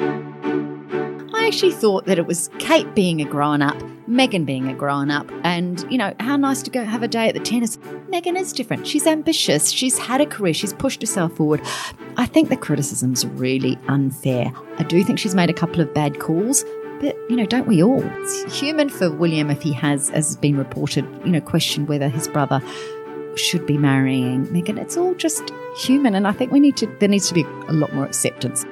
I actually thought that it was Kate being a grown up, Meghan being a grown up, and you know, how nice to go have a day at the tennis. Meghan is different. She's ambitious. She's had a career. She's pushed herself forward. I think the criticism's really unfair. I do think she's made a couple of bad calls, but, you know, don't we all? It's human for William if he has, as has been reported, you know, questioned whether his brother should be marrying Megan. It's all just human. And I think we need to, there needs to be a lot more acceptance.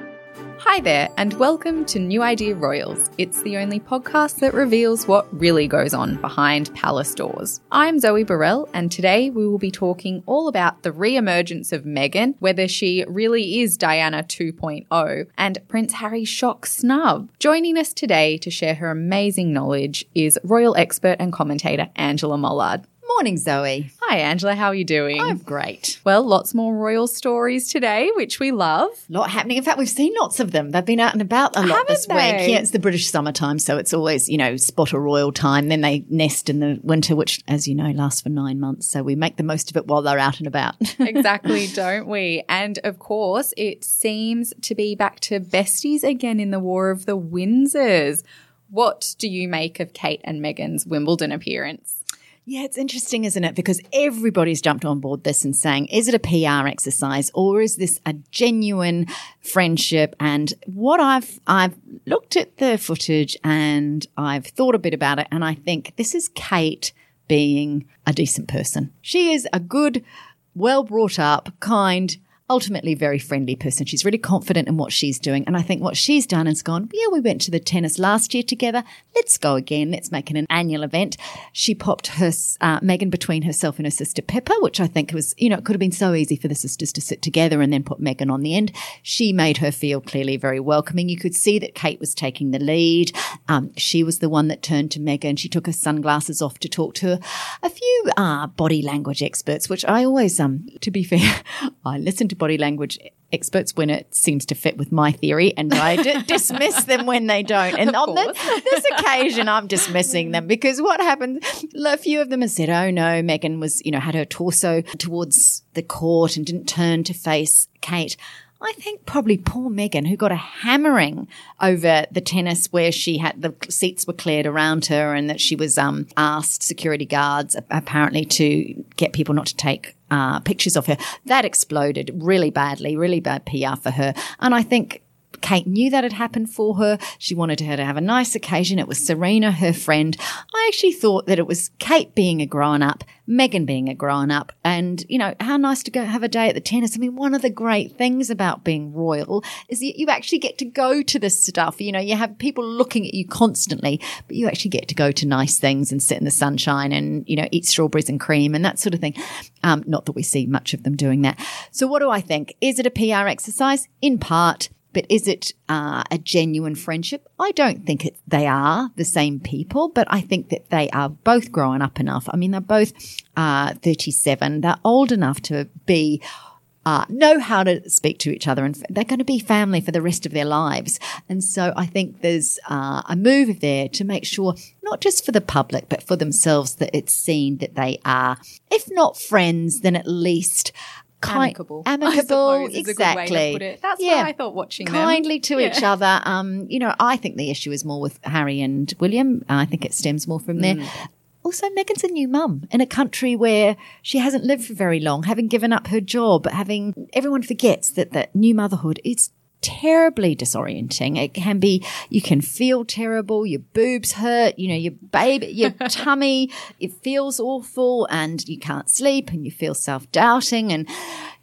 Hi there, and welcome to New Idea Royals. It's the only podcast that reveals what really goes on behind palace doors. I'm Zoe Burrell, and today we will be talking all about the re emergence of Meghan, whether she really is Diana 2.0, and Prince Harry's shock snub. Joining us today to share her amazing knowledge is royal expert and commentator Angela Mollard. Morning, Zoe. Hi, Angela. How are you doing? I'm great. Well, lots more royal stories today, which we love. A lot happening. In fact, we've seen lots of them. They've been out and about a lot Haven't this they? week. Yeah, it's the British summertime, so it's always, you know, spot a royal time. Then they nest in the winter, which, as you know, lasts for nine months. So we make the most of it while they're out and about. exactly, don't we? And of course, it seems to be back to besties again in the War of the Windsors. What do you make of Kate and Meghan's Wimbledon appearance? Yeah, it's interesting, isn't it? Because everybody's jumped on board this and saying, is it a PR exercise or is this a genuine friendship? And what I've I've looked at the footage and I've thought a bit about it, and I think this is Kate being a decent person. She is a good, well brought up, kind, ultimately very friendly person. She's really confident in what she's doing. And I think what she's done is gone, yeah, we went to the tennis last year together. Let's go again. Let's make it an annual event. She popped her, uh, Meghan between herself and her sister Pippa, which I think was, you know, it could have been so easy for the sisters to sit together and then put Meghan on the end. She made her feel clearly very welcoming. You could see that Kate was taking the lead. Um, she was the one that turned to Meghan. She took her sunglasses off to talk to her. A few uh, body language experts, which I always, um, to be fair, I listen to body language experts when it seems to fit with my theory, and I d- dismiss them when they don't. And on this, this occasion, I'm dismissing them because what happened? A few of them have said, "Oh no, Meghan was, you know, had her torso towards the court and didn't turn to face Kate." I think probably poor Meghan, who got a hammering over the tennis where she had the seats were cleared around her and that she was um, asked security guards apparently to get people not to take uh, pictures of her. That exploded really badly, really bad PR for her. And I think Kate knew that had happened for her. She wanted her to have a nice occasion. It was Serena, her friend. I actually thought that it was Kate being a grown up, Meghan being a grown up, and, you know, how nice to go have a day at the tennis. I mean, one of the great things about being royal is that you actually get to go to this stuff. You know, you have people looking at you constantly, but you actually get to go to nice things and sit in the sunshine and, you know, eat strawberries and cream and that sort of thing. Um, not that we see much of them doing that. So what do I think? Is it a PR exercise? In part. But is it uh, a genuine friendship? I don't think it, they are the same people, but I think that they are both growing up enough. I mean, they're both uh, 37. They're old enough to be uh, know how to speak to each other, and they're going to be family for the rest of their lives. And so I think there's uh, a move there to make sure, not just for the public, but for themselves, that it's seen that they are, if not friends, then at least kind, amicable. Amicable, suppose is a good way to exactly. put it. That's yeah. what I thought watching them. kindly to Yeah. each other. Um, you know, I think the issue is more with Harry and William. I think it stems more from there. Mm. Also, Meghan's a new mum in a country where she hasn't lived for very long, having given up her job, having everyone forgets that that new motherhood is terribly disorienting. It can be, you can feel terrible, your boobs hurt, you know, your baby, your tummy, it feels awful and you can't sleep and you feel self doubting and,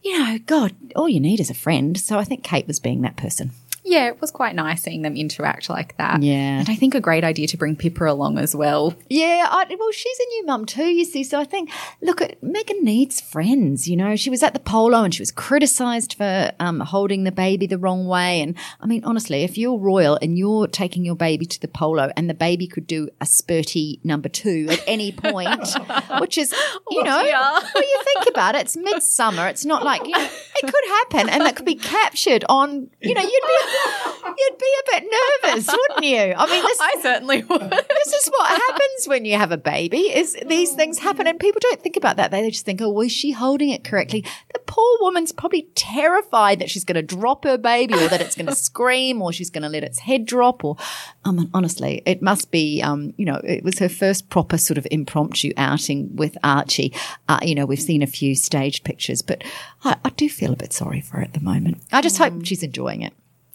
you know, God, all you need is a friend. So I think Kate was being that person. Yeah, it was quite nice seeing them interact like that. Yeah. And I think a great idea to bring Pippa along as well. Yeah, I, well, she's a new mum too, you see. So I think, look, at Meghan needs friends. You know, she was at the polo and she was criticised for um, holding the baby the wrong way. And I mean, honestly, if you're royal and you're taking your baby to the polo and the baby could do a spurty number two at any point, which is, you know, yeah. well, you think about it, it's midsummer. It's not like, you know, it could happen and that could be captured on, you know, you'd be, you'd be a bit nervous, wouldn't you? I mean, this, I certainly would. this is what happens when you have a baby is these things happen and people don't think about that. They just think oh was she holding it correctly? The poor woman's probably terrified that she's going to drop her baby or that it's going to scream or she's going to let its head drop or um, honestly it must be um, you know it was her first proper sort of impromptu outing with archie. Uh, you know we've seen a few staged pictures but I, I do feel a bit sorry for her at the moment. I just hope she's enjoying it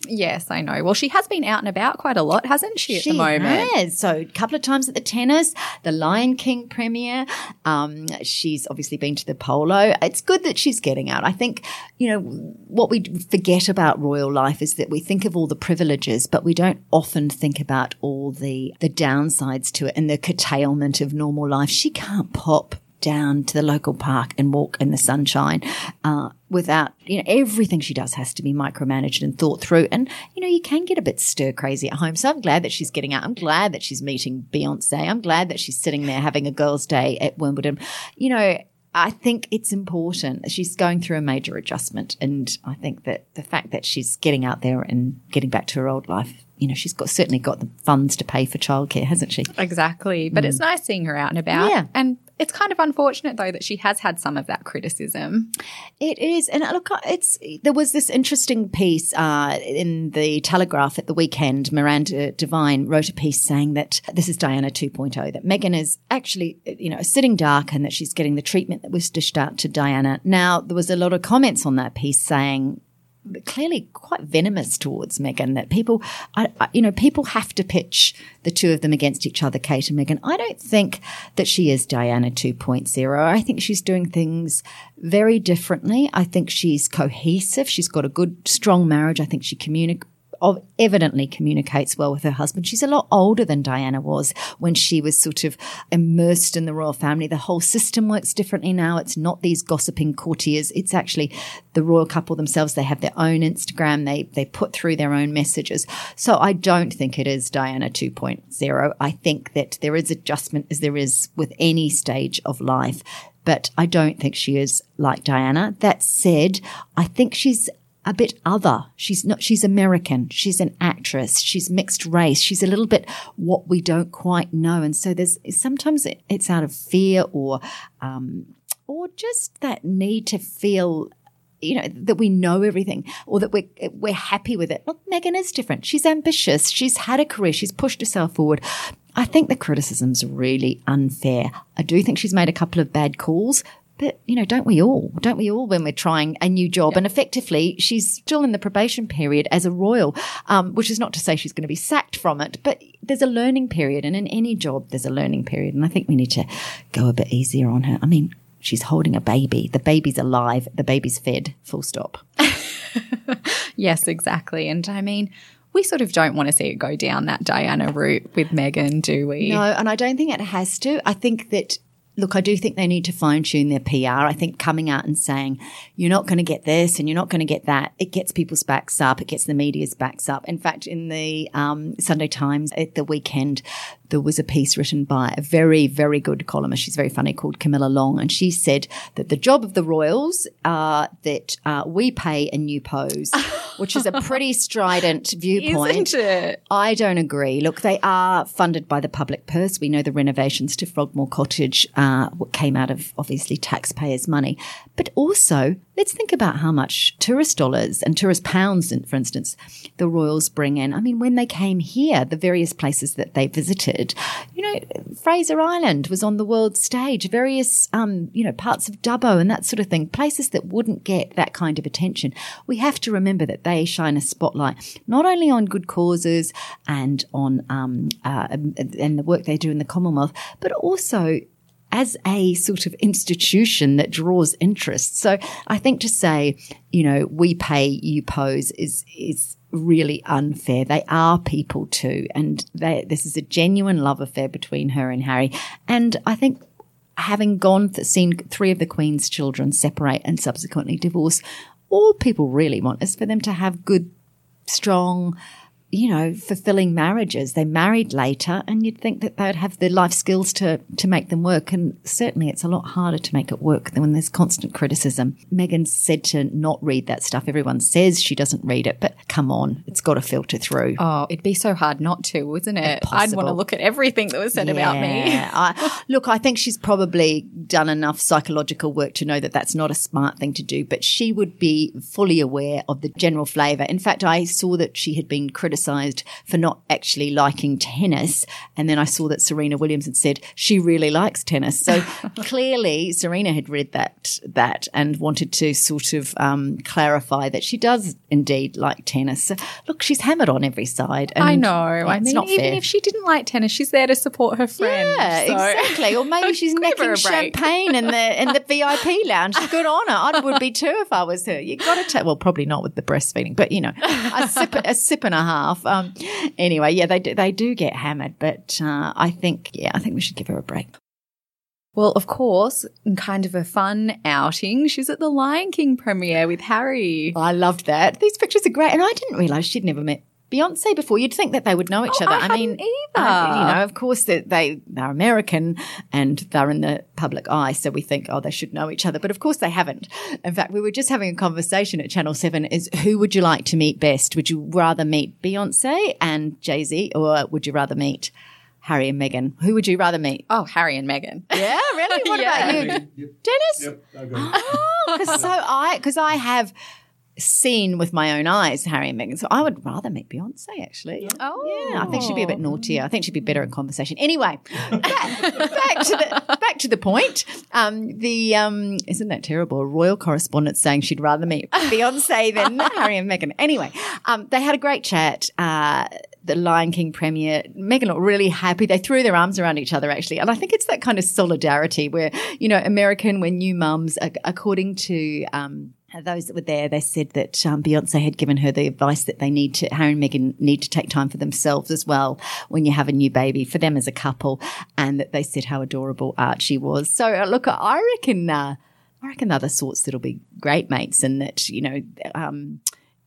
Yes, I know. Well, she has been out and about quite a lot, hasn't she, at she the moment? has. So a couple of times at the tennis, the Lion King premiere. Um, she's obviously been to the polo. It's good that she's getting out. I think, you know, what we forget about royal life is that we think of all the privileges, but we don't often think about all the, the downsides to it and the curtailment of normal life. She can't pop down to the local park and walk in the sunshine uh, without you know everything she does has to be micromanaged and thought through and you know you can get a bit stir crazy at home so i'm glad that she's getting out i'm glad that she's meeting beyonce i'm glad that she's sitting there having a girls day at wimbledon you know I think it's important. She's going through a major adjustment. And I think that the fact that she's getting out there and getting back to her old life, you know, she's got certainly got the funds to pay for childcare, hasn't she? Exactly. But it's nice seeing her out and about. Yeah. And it's kind of unfortunate, though, that she has had some of that criticism. It is, and look, it's there was this interesting piece uh, in the Telegraph at the weekend. Miranda Devine wrote a piece saying that this is Diana 2.0, that Meghan is actually, you know, sitting dark, and that she's getting the treatment that was dished out to Diana. Now, there was a lot of comments on that piece saying clearly quite venomous towards Meghan. that people, I, I, you know, people have to pitch the two of them against each other, Kate and Meghan. I don't think that she is Diana 2.0. I think she's doing things very differently. I think she's cohesive. She's got a good, strong marriage. I think she communicates evidently communicates well with her husband. She's a lot older than Diana was when she was sort of immersed in the royal family. The whole system works differently now. It's not these gossiping courtiers. It's actually the royal couple themselves. They have their own Instagram. They they put through their own messages. So I don't think it is Diana 2.0. I think that there is adjustment as there is with any stage of life. But I don't think she is like Diana. That said, I think she's a bit other. She's not, she's American. She's an actress. She's mixed race. She's a little bit what we don't quite know. And so there's sometimes it's out of fear or, um, or just that need to feel you know that we know everything or that we're we're happy with it. Look, Meghan is different. She's ambitious. She's had a career. She's pushed herself forward. I think the criticism's really unfair. I do think she's made a couple of bad calls, but, you know, don't we all? Don't we all when we're trying a new job? And effectively, she's still in the probation period as a royal, um, which is not to say she's going to be sacked from it, but there's a learning period. And in any job, there's a learning period. And I think we need to go a bit easier on her. I mean, she's holding a baby. The baby's alive. The baby's fed. Full stop. yes, exactly. And I mean, we sort of don't want to see it go down that Diana route with Meghan, do we? No, and I don't think it has to. I think that look, I do think they need to fine tune their PR. I think coming out and saying, you're not going to get this and you're not going to get that, it gets people's backs up. It gets the media's backs up. In fact, in the um, Sunday Times at the weekend, there was a piece written by a very, very good columnist. She's very funny called Camilla Long. And she said that the job of the royals, uh, that uh, we pay a new pose, which is a pretty strident viewpoint. Isn't it? I don't agree. Look, they are funded by the public purse. We know the renovations to Frogmore Cottage uh, came out of obviously taxpayers' money. But also, let's think about how much tourist dollars and tourist pounds, for instance, the royals bring in. I mean, when they came here, the various places that they visited, you know, Fraser Island was on the world stage, various, um, you know, parts of Dubbo and that sort of thing, places that wouldn't get that kind of attention. We have to remember that they shine a spotlight not only on good causes and on um, uh, and the work they do in the Commonwealth, but also as a sort of institution that draws interest. So I think to say, you know, we pay, you pose is, is really unfair. They are people too. And they, this is a genuine love affair between her and Harry. And I think having gone, th- seen three of the Queen's children separate and subsequently divorce, all people really want is for them to have good, strong, you know, fulfilling marriages. They married later and you'd think that they'd have the life skills to, to make them work. And certainly it's a lot harder to make it work than when there's constant criticism. Meghan said to not read that stuff. Everyone says she doesn't read it, but come on, it's got to filter through. Oh, it'd be so hard not to, wouldn't it? I'd want to look at everything that was said about me. I, look, I think she's probably done enough psychological work to know that that's not a smart thing to do, but she would be fully aware of the general flavour. In fact, I saw that she had been criticised for not actually liking tennis. And then I saw that Serena Williams had said she really likes tennis. So clearly Serena had read that, that and wanted to sort of um, clarify that she does indeed like tennis. So, look, she's hammered on every side. I know. I mean, even fair. if she didn't like tennis, she's there to support her friend. Yeah, so. exactly. Or maybe she's necking champagne in the in the VIP lounge. Good on her. I would be too if I was her. You got to take. Well, probably not with the breastfeeding, but you know, a sip a sip and a half. Um, anyway, yeah, they do, they do get hammered, but uh, I think yeah, I think we should give her a break. Well, of course, in kind of a fun outing, she's at the Lion King premiere with Harry. I loved that. These pictures are great, and I didn't realize she'd never met Beyonce before. You'd think that they would know each oh, other. I, I mean, either. I, you know, of course they, they they're American and they're in the public eye, so we think, oh, they should know each other. But of course they haven't. In fact, we were just having a conversation at Channel Seven. Is who would you like to meet best? Would you rather meet Beyonce and Jay Z, or would you rather meet? Harry and Meghan. Who would you rather meet? Oh, Harry and Meghan. Yeah, really? What Yeah. about you, Yep. Dennis? Yep, I agree. Oh, because so I because I have seen with my own eyes Harry and Meghan, so I would rather meet Beyonce actually. Oh. yeah, I think she'd be a bit naughtier. I think she'd be better at conversation. Anyway, back, back to the back to the point. Um, the um, isn't that terrible? A royal correspondent saying she'd rather meet Beyonce than Harry and Meghan. Anyway, um, they had a great chat. Uh, the Lion King premiere. Meghan looked really happy. They threw their arms around each other actually. And I think it's that kind of solidarity where, you know, American, when new mums, according to, um, those that were there, they said that um, Beyonce had given her the advice that they need to, Harry and Meghan need to take time for themselves as well when you have a new baby, for them as a couple, and that they said how adorable Archie was. So, uh, look, I reckon, uh, I reckon they're sorts that'll be great mates, and that you know, um,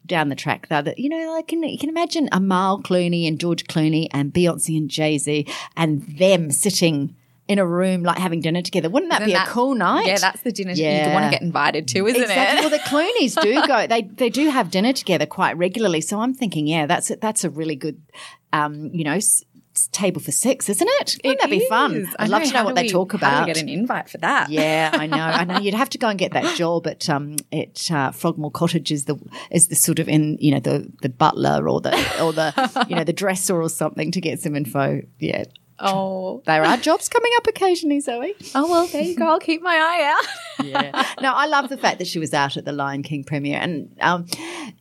down the track, though, that you know, I can you can imagine Amal Clooney and George Clooney and Beyonce and Jay Z and them sitting in a room like having dinner together. Wouldn't that Isn't be that- a cool night? Yeah, that's the dinner Yeah. you want to get invited to, isn't exactly. it? Well, the Clooney's do go. They they do have dinner together quite regularly. So I'm thinking, yeah, that's a, that's a really good, um, you know. S- Table for six, isn't it? Wouldn't that be fun? is. I'd love to know what do they we- talk about. we get an invite for that? Yeah, I know. I know. You'd have to go and get that job at um at uh, Frogmore Cottage is the is the sort of in you know the the butler or the or the you know the dresser or something to get some info. Yeah, Oh, there are jobs coming up occasionally, Zoe. oh well, there you go. I'll keep my eye out. Yeah. No, I love the fact that she was out at the Lion King premiere and, um,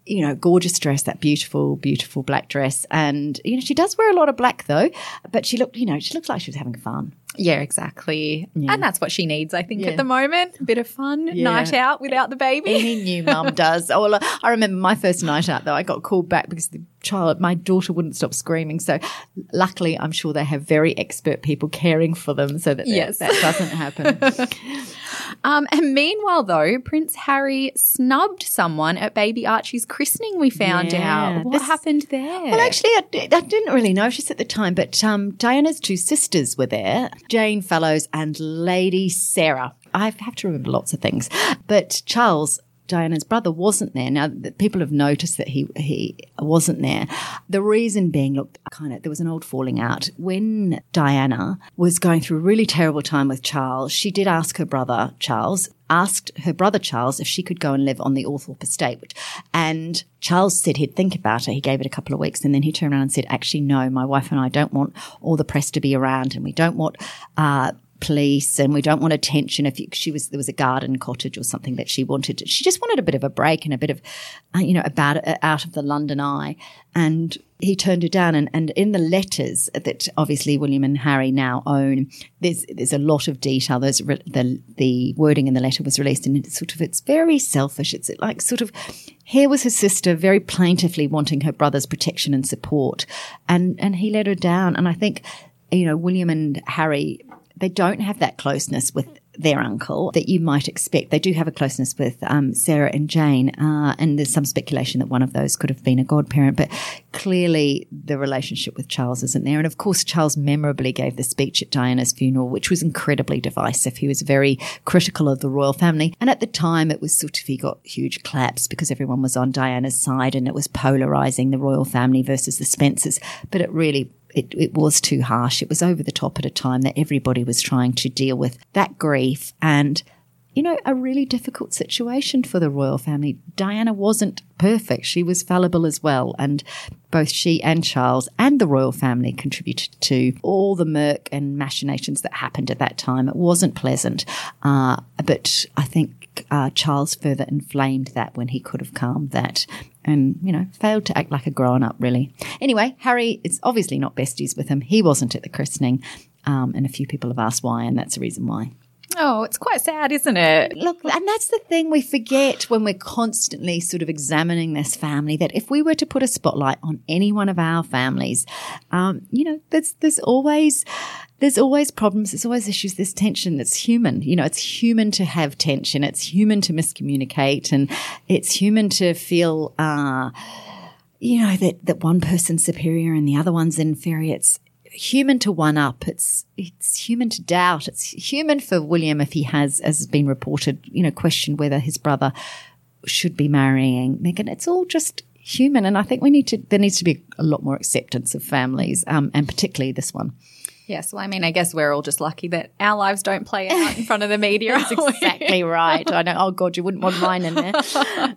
you know, gorgeous dress, that beautiful, beautiful black dress. And, you know, she does wear a lot of black though, but she looked, you know, she looks like she was having fun. Yeah, exactly. And that's what she needs, I think, Yeah. at the moment. A bit of fun, Yeah. night out without the baby. Any new mum does. Oh, well, I remember my first night out though, I got called back because the child, my daughter wouldn't stop screaming. So luckily, I'm sure they have very expert people caring for them so that Yes. that, that doesn't happen. Um, and meanwhile, though, Prince Harry snubbed someone at baby Archie's christening. We found Yeah. out what This- happened there. Well, actually, I, I didn't really notice at the time, but um, Diana's two sisters were there Jane Fellowes and Lady Sarah. I have to remember lots of things. But Charles, Diana's brother, wasn't there. Now, people have noticed that he, he wasn't there. The reason being, look, kind of, there was an old falling out. When Diana was going through a really terrible time with Charles, she did ask her brother, Charles, asked her brother Charles if she could go and live on the Althorp estate. Which, and Charles said he'd think about it. He gave it a couple of weeks and then he turned around and said, actually, no, my wife and I don't want all the press to be around and we don't want, uh, police and we don't want attention. If you, she was, there was a garden cottage or something that she wanted. She just wanted a bit of a break and a bit of, uh, you know, about uh, out of the London eye. And he turned her down. And, and in the letters that obviously William and Harry now own, there's there's a lot of detail. There's re- the the wording in the letter was released, and it's sort of it's very selfish. It's like sort of here was his sister very plaintively wanting her brother's protection and support, and and he let her down. And I think you know William and Harry they don't have that closeness with their uncle that you might expect. They do have a closeness with um, Sarah and Jane, uh, and there's some speculation that one of those could have been a godparent, but clearly the relationship with Charles isn't there. And of course, Charles memorably gave the speech at Diana's funeral, which was incredibly divisive. He was very critical of the royal family. And at the time, it was sort of, he got huge claps because everyone was on Diana's side and it was polarizing the royal family versus the Spencers. But it really it, it was too harsh. It was over the top at a time that everybody was trying to deal with that grief and you know, a really difficult situation for the royal family. Diana wasn't perfect. She was fallible as well. And both she and Charles and the royal family contributed to all the murk and machinations that happened at that time. It wasn't pleasant. Uh, but I think uh, Charles further inflamed that when he could have calmed that and, you know, failed to act like a grown up, really. Anyway, Harry is obviously not besties with him. He wasn't at the christening. Um, and a few people have asked why, and that's the reason why. Oh, it's quite sad, isn't it? Look, and that's the thing we forget when we're constantly sort of examining this family that if we were to put a spotlight on any one of our families, um, you know, there's, there's always, there's always problems. There's always issues. There's tension. It's human. You know, it's human to have tension. It's human to miscommunicate and it's human to feel, uh, you know, that, that one person's superior and the other one's inferior. It's, human to one up. It's it's human to doubt. It's human for William if he has, as has been reported, you know, questioned whether his brother should be marrying Meghan. It's all just human, and I think we need to. There needs to be a lot more acceptance of families, um, and particularly this one. Yes, well, I mean, I guess we're all just lucky that our lives don't play out in front of the media. That's exactly right. I know. Oh God, you wouldn't want mine in there.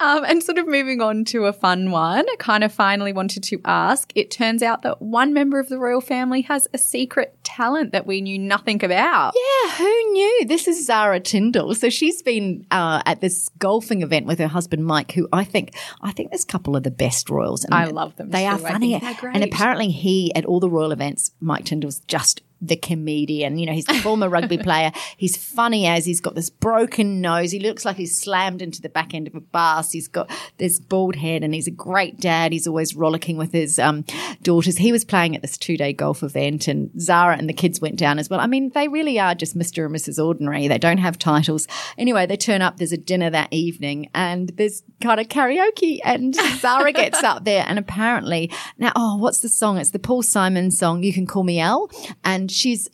Um, and sort of moving on to a fun one, I kind of finally wanted to ask. It turns out that one member of the royal family has a secret talent that we knew nothing about. Yeah, who knew? This is Zara Tindall. So she's been uh, at this golfing event with her husband Mike, who I think I think this couple are the best royals. And I love them. They too. are funny, and apparently he at all the royal events, Mike Tindall's just the comedian. You know, he's a former rugby player. He's funny as he's got this broken nose. He looks like he's slammed into the back end of a bus. He's got this bald head and he's a great dad. He's always rollicking with his um, daughters. He was playing at this two day golf event and Zara and the kids went down as well. I mean, they really are just Mr. and Mrs. Ordinary. They don't have titles. Anyway, they turn up. There's a dinner that evening and there's kind of karaoke and Zara gets up there and apparently now, oh, what's the song? It's the Paul Simon song, You Can Call Me Al. And she's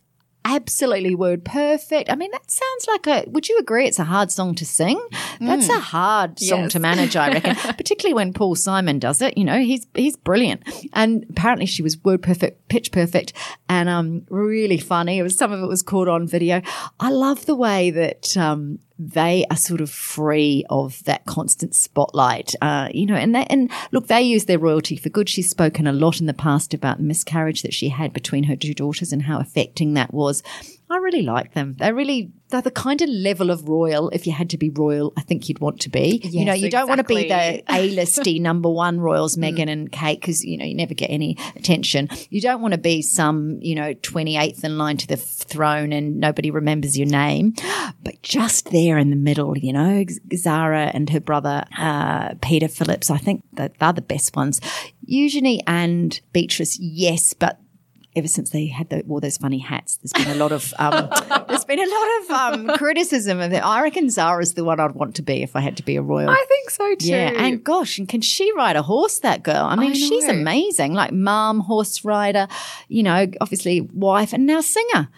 absolutely word perfect. I mean, that sounds like a, would you agree it's a hard song to sing? That's a hard song Yes. to manage, I reckon, particularly when Paul Simon does it. You know, he's, he's brilliant. And apparently she was word perfect, pitch perfect and, um, really funny. It was, some of it was caught on video. I love the way that, um, they are sort of free of that constant spotlight, uh, you know, and and look, they use their royalty for good. She's spoken a lot in the past about the miscarriage that she had between her two daughters and how affecting that was. I really like them. They're really, they're the kind of level of royal, if you had to be royal, I think you'd want to be. you know, you don't want to be the A-listy number one royals, Meghan and Kate, because, you know, you never get any attention. You don't want to be some, you know, 28th in line to the throne and nobody remembers your name. But just there in the middle, you know, Zara and her brother, uh, Peter Phillips, I think that they're the best ones. Eugenie and Beatrice, yes, but ever since they had the, wore those funny hats, there's been a lot of um, there's been a lot of um, criticism of it. I reckon Zara's the one I'd want to be if I had to be a royal. I think so too. yeah, and gosh, and can she ride a horse? That girl. I mean, I she's amazing. Like mom, horse rider, you know, obviously wife, and now singer.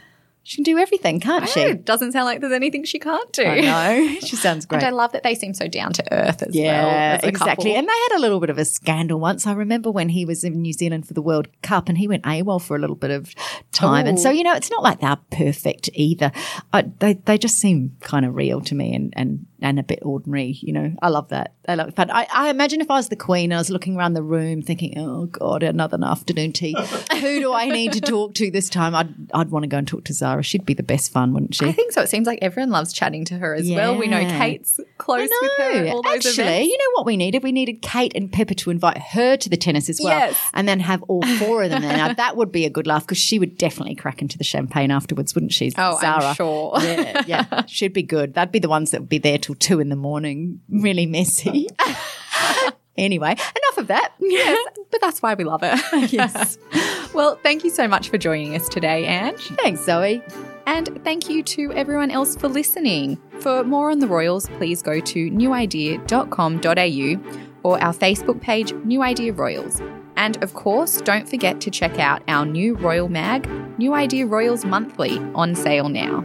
She can do everything, can't I she? know, it doesn't sound like there's anything she can't do. I know. She sounds great. And I love that they seem so down to earth as well. Yeah, as exactly. couple. And they had a little bit of a scandal once. I remember when he was in New Zealand for the World Cup and he went AWOL for a little bit of time. And so, you know, it's not like they're perfect either. I, they, they just seem kind of real to me and, and and a bit ordinary. You know, I love that. I love. But I, I imagine if I was the queen, I was looking around the room thinking, "Oh God, another afternoon tea. Who do I need to talk to this time?" I'd I'd want to go and talk to Zara. She'd be the best fun, wouldn't she? I think so. It seems like everyone loves chatting to her as well. We know Kate's close I with her. All those Actually, events. you know what we needed? We needed Kate and Pippa to invite her to the tennis as well, Yes. and then have all four of them there. Now that would be a good laugh because she would definitely crack into the champagne afterwards, wouldn't she? Oh, I'm sure. Yeah, yeah, she'd be good. That'd be the ones that would be there till two in the morning, really messy. anyway, enough of that. yes, but that's why we love it. yes. well, thank you so much for joining us today, Ange. Thanks, Zoe. And thank you to everyone else for listening. For more on the Royals, please go to newidea.com.au or our Facebook page, New Idea Royals. And of course, don't forget to check out our new Royal Mag, New Idea Royals Monthly, on sale now.